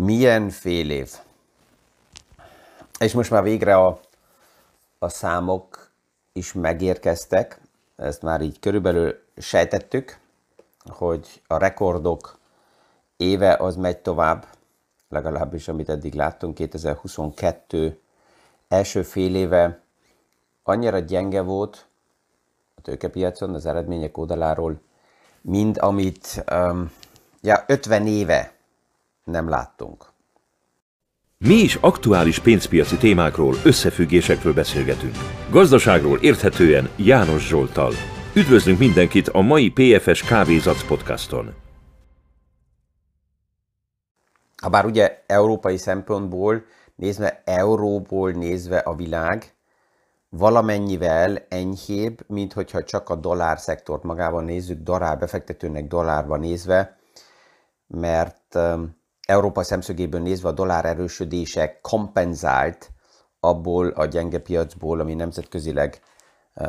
Milyen fél év? És most már végre a, a számok is megérkeztek, ezt már így körülbelül sejtettük, hogy a rekordok éve az megy tovább, legalábbis amit eddig láttunk, 2022 első fél éve annyira gyenge volt a tőkepiacon, az eredmények oldaláról, mind amit um, ja, 50 éve nem láttunk. Mi is aktuális pénzpiaci témákról, összefüggésekről beszélgetünk. Gazdaságról érthetően János Zsoltal. Üdvözlünk mindenkit a mai PFS Kávézac podcaston. Habár ugye európai szempontból nézve, euróból nézve a világ valamennyivel enyhébb, mint hogyha csak a dollár szektort magában nézzük, dollár befektetőnek dollárban nézve, mert um, Európa szemszögéből nézve a dollár erősödése kompenzált abból a gyenge piacból, ami nemzetközileg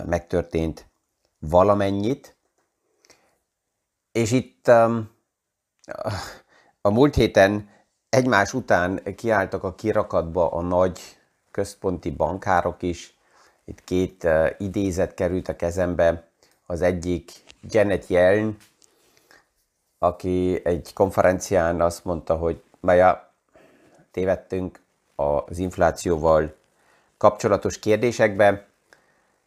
megtörtént valamennyit. És itt um, a múlt héten egymás után kiálltak a kirakatba a nagy központi bankárok is. Itt két uh, idézet került a kezembe. Az egyik Janet Yellen, aki egy konferencián azt mondta, hogy Maja, tévedtünk az inflációval kapcsolatos kérdésekbe.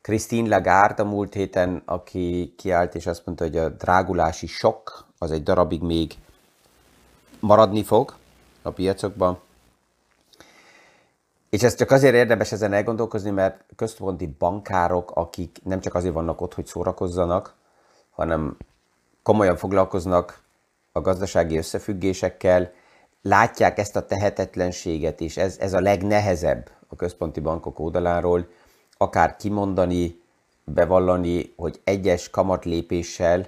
Christine Lagarde a múlt héten, aki kiállt és azt mondta, hogy a drágulási sok az egy darabig még maradni fog a piacokban. És ez csak azért érdemes ezen elgondolkozni, mert központi bankárok, akik nem csak azért vannak ott, hogy szórakozzanak, hanem komolyan foglalkoznak a gazdasági összefüggésekkel, látják ezt a tehetetlenséget, és ez, ez a legnehezebb a központi bankok oldaláról, akár kimondani, bevallani, hogy egyes kamatlépéssel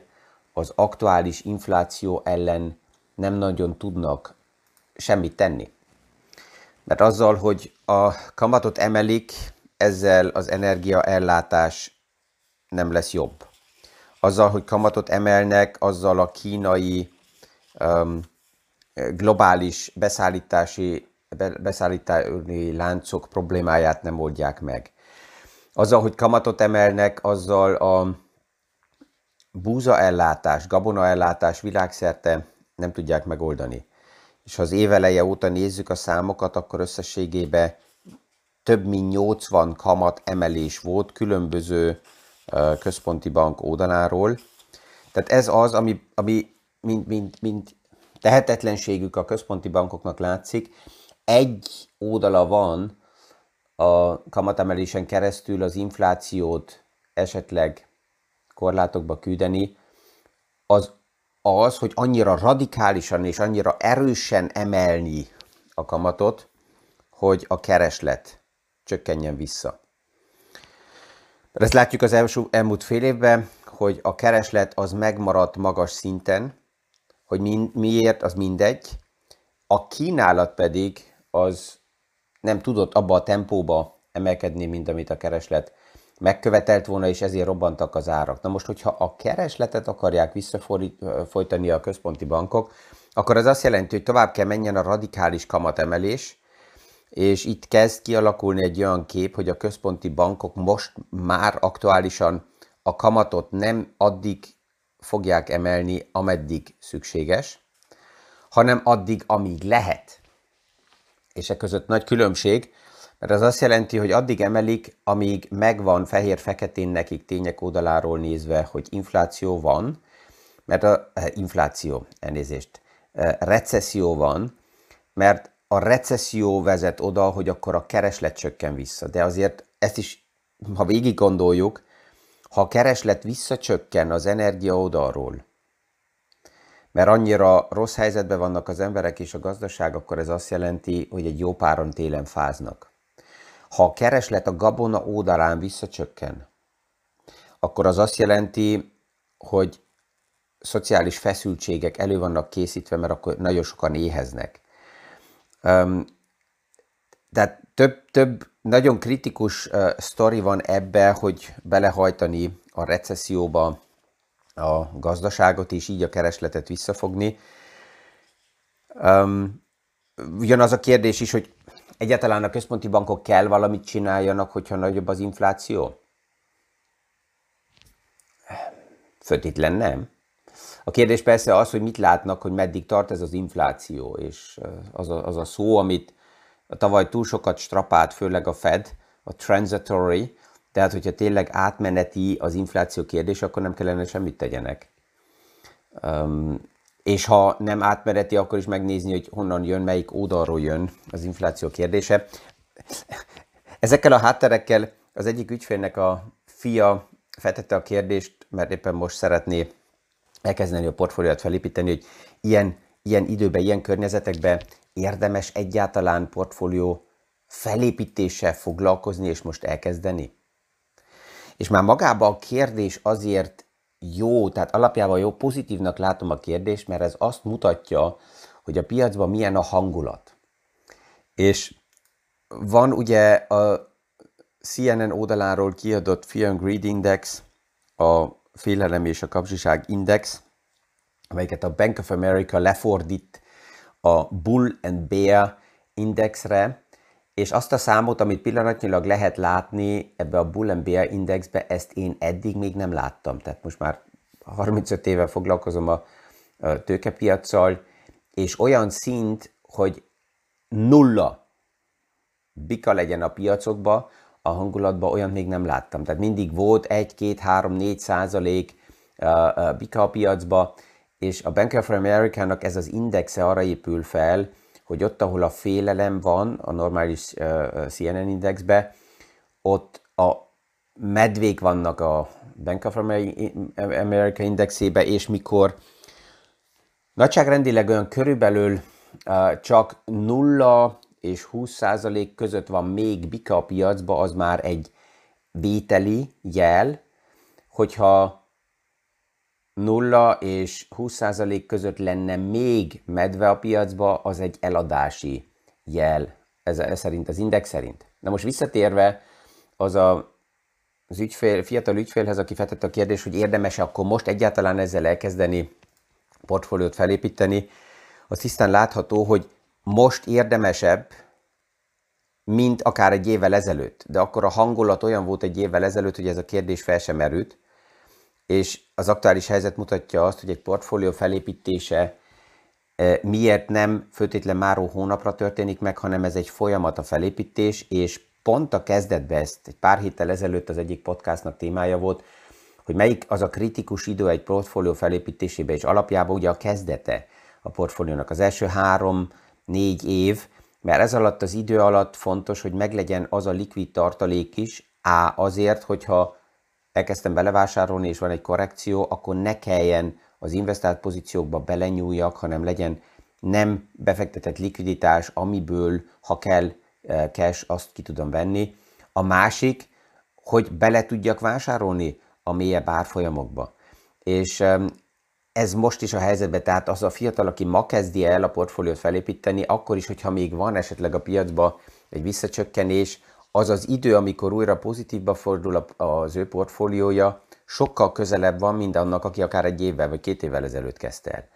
az aktuális infláció ellen nem nagyon tudnak semmit tenni. Mert azzal, hogy a kamatot emelik, ezzel az energiaellátás nem lesz jobb. Azzal, hogy kamatot emelnek, azzal a kínai globális beszállítási, beszállítási láncok problémáját nem oldják meg. Azzal, hogy kamatot emelnek, azzal a búzaellátás, gabonaellátás világszerte nem tudják megoldani. És ha az éveleje óta nézzük a számokat, akkor összességében több mint 80 kamat emelés volt különböző központi bank oldaláról. Tehát ez az, ami, ami mint, mint, mint tehetetlenségük a központi bankoknak látszik. Egy oldala van a kamatemelésen keresztül az inflációt esetleg korlátokba küldeni, az az, hogy annyira radikálisan és annyira erősen emelni a kamatot, hogy a kereslet csökkenjen vissza. Ezt látjuk az elmúlt fél évben, hogy a kereslet az megmaradt magas szinten, hogy mi, miért, az mindegy. A kínálat pedig az nem tudott abba a tempóba emelkedni, mint amit a kereslet megkövetelt volna, és ezért robbantak az árak. Na most, hogyha a keresletet akarják visszafolytani a központi bankok, akkor az azt jelenti, hogy tovább kell menjen a radikális kamatemelés, és itt kezd kialakulni egy olyan kép, hogy a központi bankok most már aktuálisan a kamatot nem addig fogják emelni, ameddig szükséges, hanem addig, amíg lehet. És e között nagy különbség, mert az azt jelenti, hogy addig emelik, amíg megvan fehér-feketén nekik tények oldaláról nézve, hogy infláció van, mert a eh, infláció, elnézést, eh, recesszió van, mert a recesszió vezet oda, hogy akkor a kereslet csökken vissza. De azért ezt is, ha végig gondoljuk, ha a kereslet visszacsökken az energia oldalról, mert annyira rossz helyzetben vannak az emberek és a gazdaság, akkor ez azt jelenti, hogy egy jó páron télen fáznak. Ha a kereslet a gabona oldalán visszacsökken, akkor az azt jelenti, hogy szociális feszültségek elő vannak készítve, mert akkor nagyon sokan éheznek. Um, tehát több, több nagyon kritikus uh, sztori van ebbe, hogy belehajtani a recesszióba a gazdaságot, és így a keresletet visszafogni. Um, jön az a kérdés is, hogy egyáltalán a központi bankok kell valamit csináljanak, hogyha nagyobb az infláció? Föltétlen nem. A kérdés persze az, hogy mit látnak, hogy meddig tart ez az infláció, és az a, az a szó, amit tavaly túl sokat strapált, főleg a Fed, a transitory, tehát hogyha tényleg átmeneti az infláció kérdés, akkor nem kellene semmit tegyenek. Um, és ha nem átmeneti, akkor is megnézni, hogy honnan jön, melyik oldalról jön az infláció kérdése. Ezekkel a hátterekkel az egyik ügyfélnek a fia feltette a kérdést, mert éppen most szeretné elkezdeni a portfóliót felépíteni, hogy ilyen, ilyen időben, ilyen környezetekben érdemes egyáltalán portfólió felépítéssel foglalkozni, és most elkezdeni? És már magában a kérdés azért jó, tehát alapjában jó, pozitívnak látom a kérdést, mert ez azt mutatja, hogy a piacban milyen a hangulat. És van ugye a CNN oldaláról kiadott Fear and Greed Index, a félelem és a kapzsiság index, amelyiket a Bank of America lefordít a Bull and Bear indexre, és azt a számot, amit pillanatnyilag lehet látni ebbe a Bull and Bear indexbe, ezt én eddig még nem láttam. Tehát most már 35 éve foglalkozom a tőkepiacsal, és olyan szint, hogy nulla bika legyen a piacokba, a hangulatban olyan még nem láttam. Tehát mindig volt 1, 2, 3, 4 százalék bika a piacba, és a Bank of America-nak ez az indexe arra épül fel, hogy ott, ahol a félelem van, a normális uh, CNN indexbe, ott a medvék vannak a Bank of America indexébe, és mikor nagyságrendileg olyan körülbelül uh, csak 0 és 20 százalék között van még bika a piacba, az már egy vételi jel, hogyha 0 és 20 százalék között lenne még medve a piacba, az egy eladási jel, ez, ez szerint, az index szerint. Na most visszatérve, az a az ügyfél, fiatal ügyfélhez, aki feltette a kérdés, hogy érdemes-e akkor most egyáltalán ezzel elkezdeni portfóliót felépíteni, az tisztán látható, hogy most érdemesebb, mint akár egy évvel ezelőtt. De akkor a hangulat olyan volt egy évvel ezelőtt, hogy ez a kérdés fel sem merült, és az aktuális helyzet mutatja azt, hogy egy portfólió felépítése eh, miért nem főtétlen máró hónapra történik meg, hanem ez egy folyamat a felépítés, és pont a kezdetben ezt egy pár héttel ezelőtt az egyik podcastnak témája volt, hogy melyik az a kritikus idő egy portfólió felépítésébe, és alapjában ugye a kezdete a portfóliónak. Az első három-négy év, mert ez alatt az idő alatt fontos, hogy meglegyen az a likvid tartalék is, A azért, hogyha elkezdtem belevásárolni, és van egy korrekció, akkor ne kelljen az investált pozíciókba belenyúljak, hanem legyen nem befektetett likviditás, amiből, ha kell, Eh, cash, azt ki tudom venni. A másik, hogy bele tudjak vásárolni a mélyebb árfolyamokba. És ez most is a helyzetben, tehát az a fiatal, aki ma kezdi el a portfóliót felépíteni, akkor is, hogyha még van esetleg a piacba egy visszacsökkenés, az az idő, amikor újra pozitívba fordul az ő portfóliója, sokkal közelebb van, mint annak, aki akár egy évvel vagy két évvel ezelőtt kezdte el.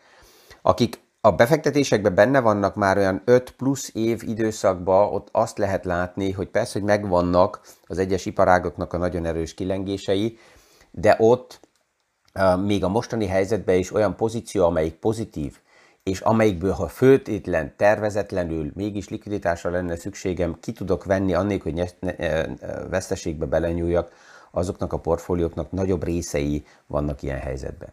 Akik a befektetésekben benne vannak már olyan 5 plusz év időszakban, ott azt lehet látni, hogy persze, hogy megvannak az egyes iparágoknak a nagyon erős kilengései, de ott még a mostani helyzetben is olyan pozíció, amelyik pozitív, és amelyikből, ha föltétlen, tervezetlenül mégis likviditásra lenne szükségem, ki tudok venni annélkül, hogy veszteségbe belenyúljak, azoknak a portfólióknak nagyobb részei vannak ilyen helyzetben.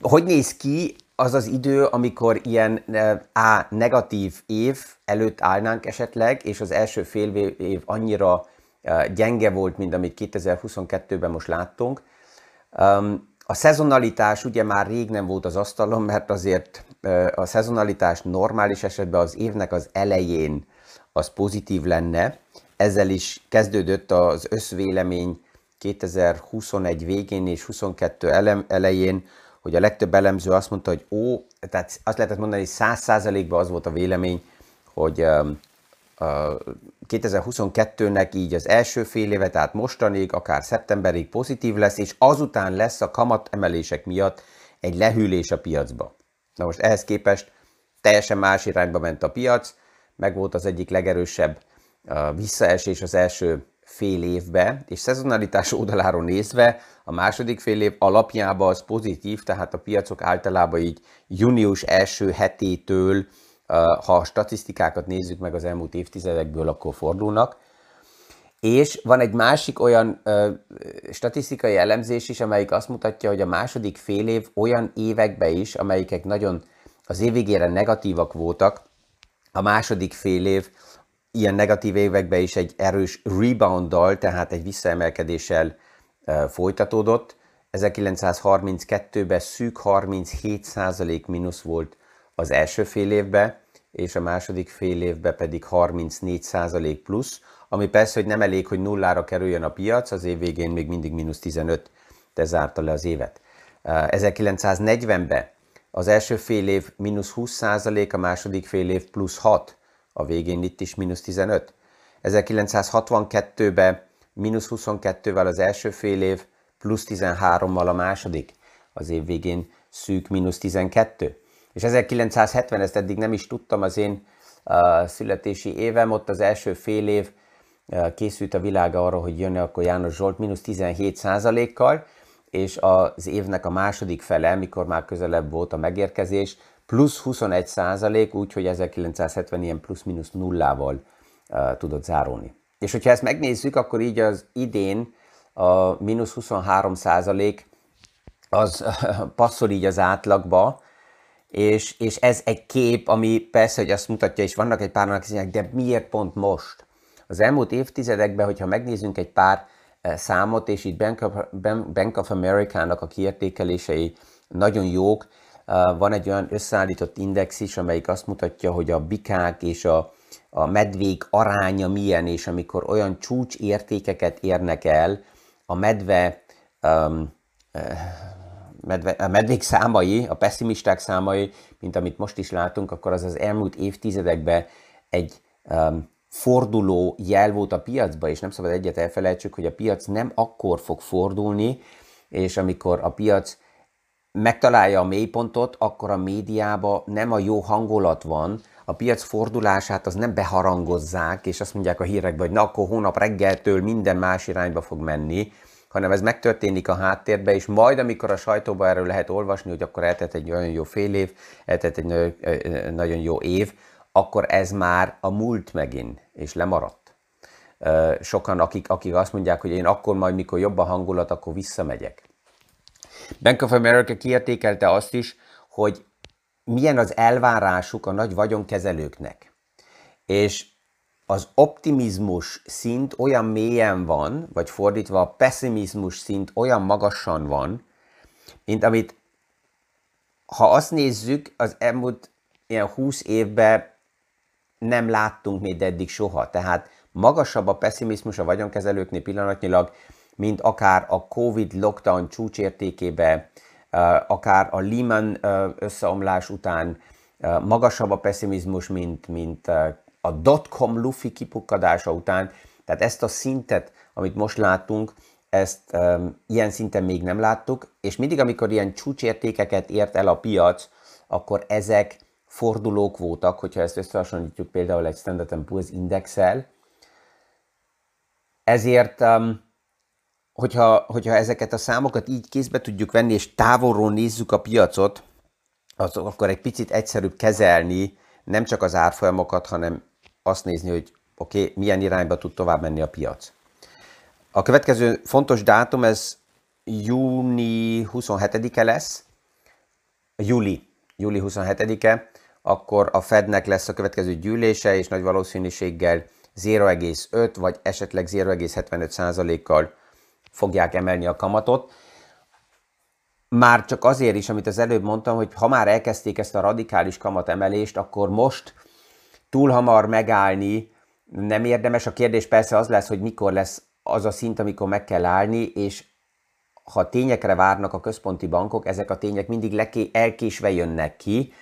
Hogy néz ki az az idő, amikor ilyen A negatív év előtt állnánk esetleg, és az első fél év annyira gyenge volt, mint amit 2022-ben most láttunk. A szezonalitás ugye már rég nem volt az asztalon, mert azért a szezonalitás normális esetben az évnek az elején az pozitív lenne. Ezzel is kezdődött az összvélemény 2021 végén és 22 elején, hogy a legtöbb elemző azt mondta, hogy ó, tehát azt lehetett mondani, hogy száz százalékban az volt a vélemény, hogy 2022-nek így az első fél éve, tehát mostanig, akár szeptemberig pozitív lesz, és azután lesz a kamat emelések miatt egy lehűlés a piacba. Na most ehhez képest teljesen más irányba ment a piac, meg volt az egyik legerősebb visszaesés az első fél évbe, és szezonalitás oldaláról nézve a második fél év alapjában az pozitív, tehát a piacok általában így június első hetétől, ha a statisztikákat nézzük meg az elmúlt évtizedekből, akkor fordulnak. És van egy másik olyan ö, statisztikai elemzés is, amelyik azt mutatja, hogy a második fél év olyan évekbe is, amelyikek nagyon az év végére negatívak voltak, a második fél év ilyen negatív években is egy erős rebounddal, tehát egy visszaemelkedéssel folytatódott. 1932-ben szűk 37% mínusz volt az első fél évben, és a második fél évben pedig 34% plusz, ami persze, hogy nem elég, hogy nullára kerüljön a piac, az év végén még mindig mínusz 15, de zárta le az évet. 1940-ben az első fél év mínusz 20%, a második fél év plusz 6, a végén itt is mínusz 15. 1962-ben mínusz 22-vel az első fél év, plusz 13-mal a második, az év végén szűk mínusz 12. És 1970, ezt eddig nem is tudtam, az én születési évem, ott az első fél év készült a világ arra, hogy jönne akkor János Zsolt mínusz 17 százalékkal, és az évnek a második fele, mikor már közelebb volt a megérkezés, plusz 21 százalék, úgyhogy 1970 ilyen plusz-minusz nullával uh, tudott zárulni. És hogyha ezt megnézzük, akkor így az idén a mínusz 23 százalék az passzol így az átlagba, és, és ez egy kép, ami persze, hogy azt mutatja, és vannak egy pár, akik de miért pont most? Az elmúlt évtizedekben, hogyha megnézzünk egy pár számot, és itt Bank of, Bank of America-nak a kiértékelései nagyon jók, van egy olyan összeállított index is, amelyik azt mutatja, hogy a bikák és a, a medvék aránya milyen, és amikor olyan csúcs értékeket érnek el, a medve, um, medve, a medvék számai, a pessimisták számai, mint amit most is látunk, akkor az az elmúlt évtizedekben egy um, forduló jel volt a piacba, és nem szabad egyet elfelejtsük, hogy a piac nem akkor fog fordulni, és amikor a piac megtalálja a mélypontot, akkor a médiában nem a jó hangulat van, a piac fordulását az nem beharangozzák, és azt mondják a hírekben, hogy na akkor hónap reggeltől minden más irányba fog menni, hanem ez megtörténik a háttérben, és majd, amikor a sajtóban erről lehet olvasni, hogy akkor eltett egy olyan jó fél év, eltett egy nagyon, nagyon jó év, akkor ez már a múlt megint, és lemaradt. Sokan, akik, akik azt mondják, hogy én akkor majd, mikor jobb a hangulat, akkor visszamegyek. Bank of America kiértékelte azt is, hogy milyen az elvárásuk a nagy vagyonkezelőknek. És az optimizmus szint olyan mélyen van, vagy fordítva a pessimizmus szint olyan magasan van, mint amit, ha azt nézzük, az elmúlt ilyen 20 évben nem láttunk még eddig soha. Tehát magasabb a pessimizmus a vagyonkezelőknél pillanatnyilag, mint akár a Covid lockdown csúcsértékébe, akár a Lehman összeomlás után magasabb a pessimizmus, mint, mint a dotcom lufi kipukkadása után. Tehát ezt a szintet, amit most látunk, ezt um, ilyen szinten még nem láttuk, és mindig, amikor ilyen csúcsértékeket ért el a piac, akkor ezek fordulók voltak, hogyha ezt összehasonlítjuk például egy Standard Poor's indexel. Ezért um, hogyha, hogyha ezeket a számokat így kézbe tudjuk venni, és távolról nézzük a piacot, az, akkor egy picit egyszerűbb kezelni nem csak az árfolyamokat, hanem azt nézni, hogy oké, okay, milyen irányba tud tovább menni a piac. A következő fontos dátum, ez júni 27-e lesz, júli, júli 27-e, akkor a Fednek lesz a következő gyűlése, és nagy valószínűséggel 0,5 vagy esetleg 0,75 százalékkal fogják emelni a kamatot. Már csak azért is, amit az előbb mondtam, hogy ha már elkezdték ezt a radikális kamatemelést, akkor most túl hamar megállni nem érdemes. A kérdés persze az lesz, hogy mikor lesz az a szint, amikor meg kell állni, és ha tényekre várnak a központi bankok, ezek a tények mindig leké, elkésve jönnek ki,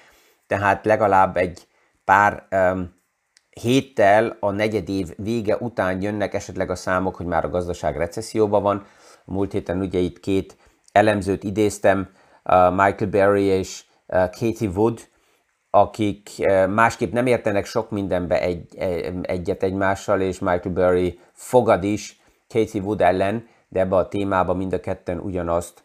tehát legalább egy pár um, héttel a negyed év vége után jönnek esetleg a számok, hogy már a gazdaság recesszióban van. Múlt héten ugye itt két elemzőt idéztem, uh, Michael Berry és uh, Katie Wood, akik másképp nem értenek sok mindenbe egy, egyet egymással, és Michael Burry fogad is Casey Wood ellen, de ebbe a témába mind a ketten ugyanazt,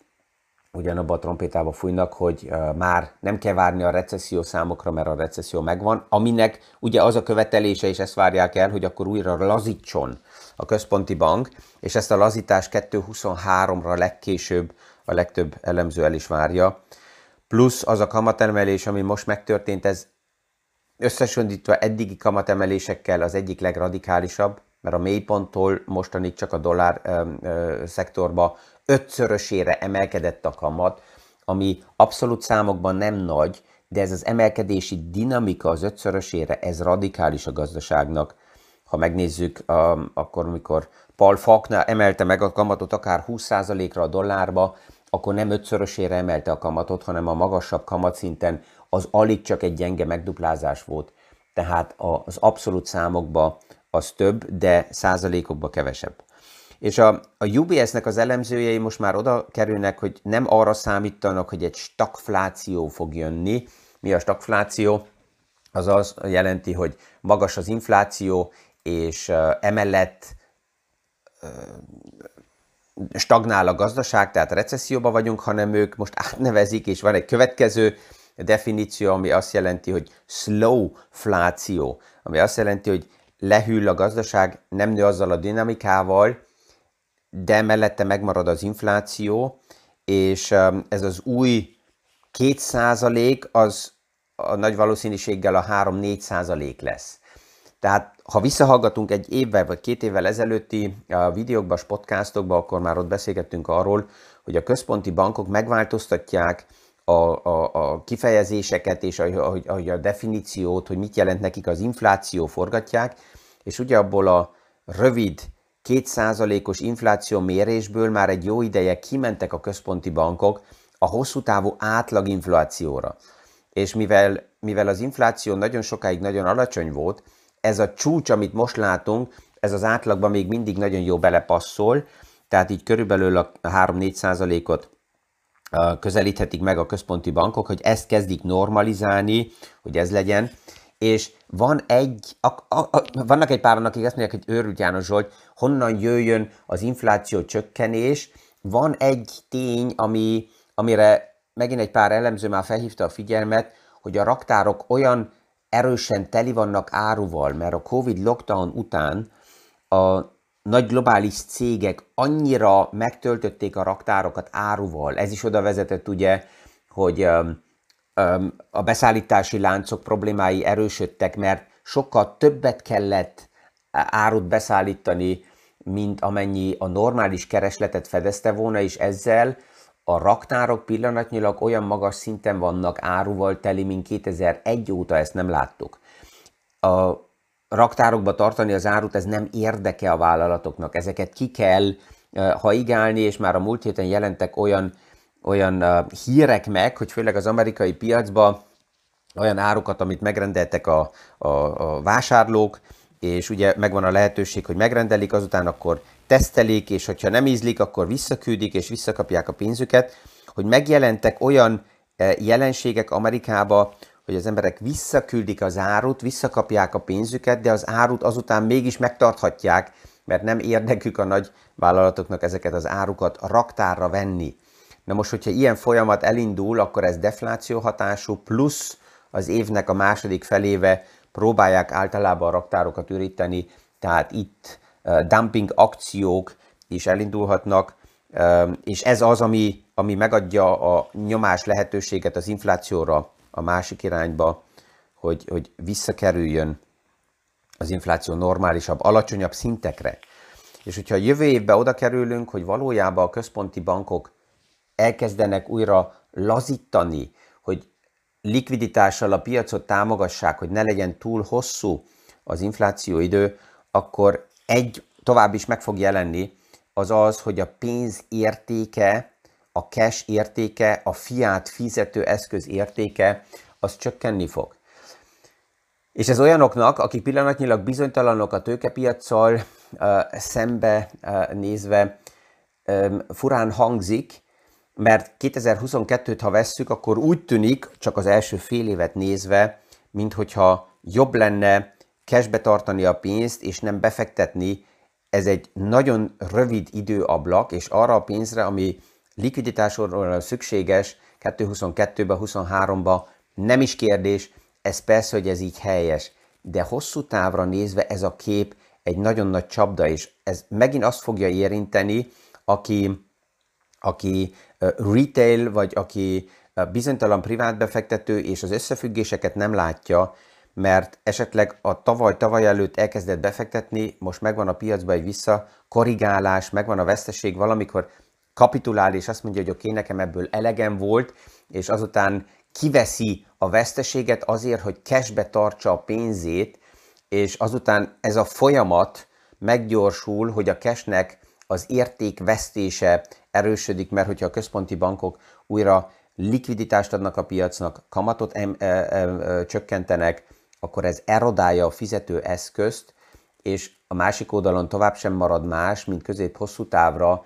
ugyanabba a trompétába fújnak, hogy uh, már nem kell várni a recesszió számokra, mert a recesszió megvan, aminek ugye az a követelése, és ezt várják el, hogy akkor újra lazítson a központi bank, és ezt a lazítást 2023-ra legkésőbb a legtöbb elemző el is várja. Plusz az a kamatemelés, ami most megtörtént, ez összesöndítve eddigi kamatemelésekkel az egyik legradikálisabb, mert a mélyponttól mostanig csak a dollár ö, ö, szektorba ötszörösére emelkedett a kamat, ami abszolút számokban nem nagy, de ez az emelkedési dinamika az ötszörösére, ez radikális a gazdaságnak. Ha megnézzük, akkor amikor Paul Faulkner emelte meg a kamatot akár 20%-ra a dollárba, akkor nem ötszörösére emelte a kamatot, hanem a magasabb kamatszinten az alig csak egy gyenge megduplázás volt. Tehát az abszolút számokba az több, de százalékokba kevesebb. És a, a UBS-nek az elemzőjei most már oda kerülnek, hogy nem arra számítanak, hogy egy stagfláció fog jönni. Mi a stagfláció? Az az jelenti, hogy magas az infláció, és emellett stagnál a gazdaság, tehát recesszióban vagyunk, hanem ők most átnevezik, és van egy következő definíció, ami azt jelenti, hogy slowfláció, ami azt jelenti, hogy lehűl a gazdaság, nem nő azzal a dinamikával, de mellette megmarad az infláció, és um, ez az új 2% az a nagy valószínűséggel a 3-4% lesz. Tehát ha visszahallgatunk egy évvel vagy két évvel ezelőtti videókba, podcastokba, akkor már ott beszélgettünk arról, hogy a központi bankok megváltoztatják a, a, a kifejezéseket és a, a, a definíciót, hogy mit jelent nekik az infláció, forgatják, és ugye abból a rövid kétszázalékos infláció mérésből már egy jó ideje kimentek a központi bankok a hosszú távú átlaginflációra. És mivel, mivel az infláció nagyon sokáig nagyon alacsony volt, ez a csúcs, amit most látunk, ez az átlagban még mindig nagyon jó belepasszol, tehát így körülbelül a 3-4 százalékot közelíthetik meg a központi bankok, hogy ezt kezdik normalizálni, hogy ez legyen, és van egy, a, a, a, vannak egy páran, akik azt mondják, hogy őrült János Zsolt, honnan jöjjön az infláció csökkenés. Van egy tény, ami, amire megint egy pár elemző már felhívta a figyelmet, hogy a raktárok olyan erősen teli vannak áruval, mert a Covid lockdown után a nagy globális cégek annyira megtöltötték a raktárokat áruval. Ez is oda vezetett ugye, hogy a beszállítási láncok problémái erősödtek, mert sokkal többet kellett árut beszállítani, mint amennyi a normális keresletet fedezte volna, és ezzel a raktárok pillanatnyilag olyan magas szinten vannak áruval teli, mint 2001 óta ezt nem láttuk. A raktárokba tartani az árut, ez nem érdeke a vállalatoknak, ezeket ki kell haigálni, és már a múlt héten jelentek olyan olyan uh, hírek meg, hogy főleg az amerikai piacban olyan árukat, amit megrendeltek a, a, a vásárlók, és ugye megvan a lehetőség, hogy megrendelik, azután akkor tesztelik, és hogyha nem ízlik, akkor visszaküldik, és visszakapják a pénzüket, hogy megjelentek olyan jelenségek Amerikába, hogy az emberek visszaküldik az árut, visszakapják a pénzüket, de az árut azután mégis megtarthatják, mert nem érdekük a nagy vállalatoknak ezeket az árukat raktárra venni. Na most, hogyha ilyen folyamat elindul, akkor ez defláció hatású, plusz az évnek a második feléve próbálják általában a raktárokat üríteni, tehát itt dumping akciók is elindulhatnak, és ez az, ami, ami megadja a nyomás lehetőséget az inflációra a másik irányba, hogy, hogy visszakerüljön az infláció normálisabb, alacsonyabb szintekre. És hogyha jövő évben oda kerülünk, hogy valójában a központi bankok elkezdenek újra lazítani, hogy likviditással a piacot támogassák, hogy ne legyen túl hosszú az infláció idő, akkor egy tovább is meg fog jelenni, az az, hogy a pénz értéke, a cash értéke, a fiát fizető eszköz értéke, az csökkenni fog. És ez olyanoknak, akik pillanatnyilag bizonytalanok a tőkepiacsal szembe nézve, furán hangzik, mert 2022-t, ha vesszük, akkor úgy tűnik, csak az első fél évet nézve, mint hogyha jobb lenne cashbe tartani a pénzt, és nem befektetni. Ez egy nagyon rövid időablak, és arra a pénzre, ami likviditásról szükséges 2022-ben, 23-ba, nem is kérdés, ez persze, hogy ez így helyes, de hosszú távra nézve ez a kép egy nagyon nagy csapda, és ez megint azt fogja érinteni, aki, aki retail, vagy aki bizonytalan privát befektető, és az összefüggéseket nem látja, mert esetleg a tavaly-tavaly előtt elkezdett befektetni, most megvan a piacban egy visszakorrigálás, megvan a veszteség, valamikor kapitulál, és azt mondja, hogy oké, nekem ebből elegem volt, és azután kiveszi a veszteséget azért, hogy cashbe tartsa a pénzét, és azután ez a folyamat meggyorsul, hogy a cashnek az érték vesztése erősödik, mert hogyha a központi bankok újra likviditást adnak a piacnak, kamatot em, e, e, e, csökkentenek, akkor ez erodálja a fizető eszközt, és a másik oldalon tovább sem marad más, mint közép-hosszú távra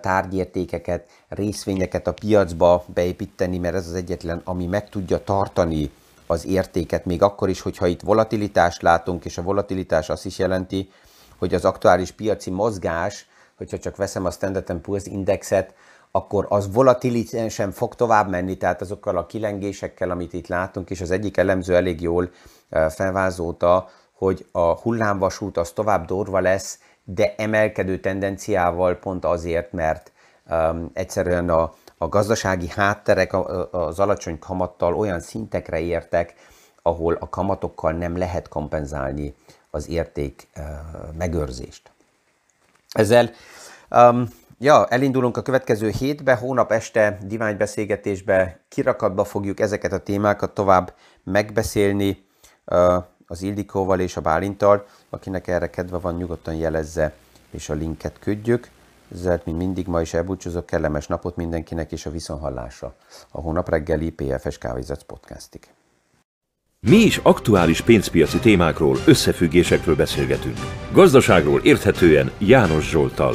tárgyértékeket, részvényeket a piacba beépíteni, mert ez az egyetlen, ami meg tudja tartani az értéket, még akkor is, hogyha itt volatilitást látunk, és a volatilitás azt is jelenti, hogy az aktuális piaci mozgás, hogyha csak veszem a Standard Poor's indexet, akkor az volatilitásen fog tovább menni, tehát azokkal a kilengésekkel, amit itt látunk, és az egyik elemző elég jól felvázolta, hogy a hullámvasút az tovább durva lesz, de emelkedő tendenciával pont azért, mert um, egyszerűen a, a gazdasági hátterek az alacsony kamattal olyan szintekre értek, ahol a kamatokkal nem lehet kompenzálni az érték uh, megőrzést. Ezzel um, ja, elindulunk a következő hétbe, hónap este divány beszélgetésbe, kirakatba fogjuk ezeket a témákat tovább megbeszélni. Az Ildikóval és a Bálintal. Akinek erre kedve van, nyugodtan jelezze, és a linket küldjük. Ezzel, mint mindig, ma is elbúcsúzok, kellemes napot mindenkinek, és a viszonhallásra. A hónap reggeli PFS Kávézat podcastig. Mi is aktuális pénzpiaci témákról, összefüggésekről beszélgetünk. Gazdaságról érthetően János Zsoltal.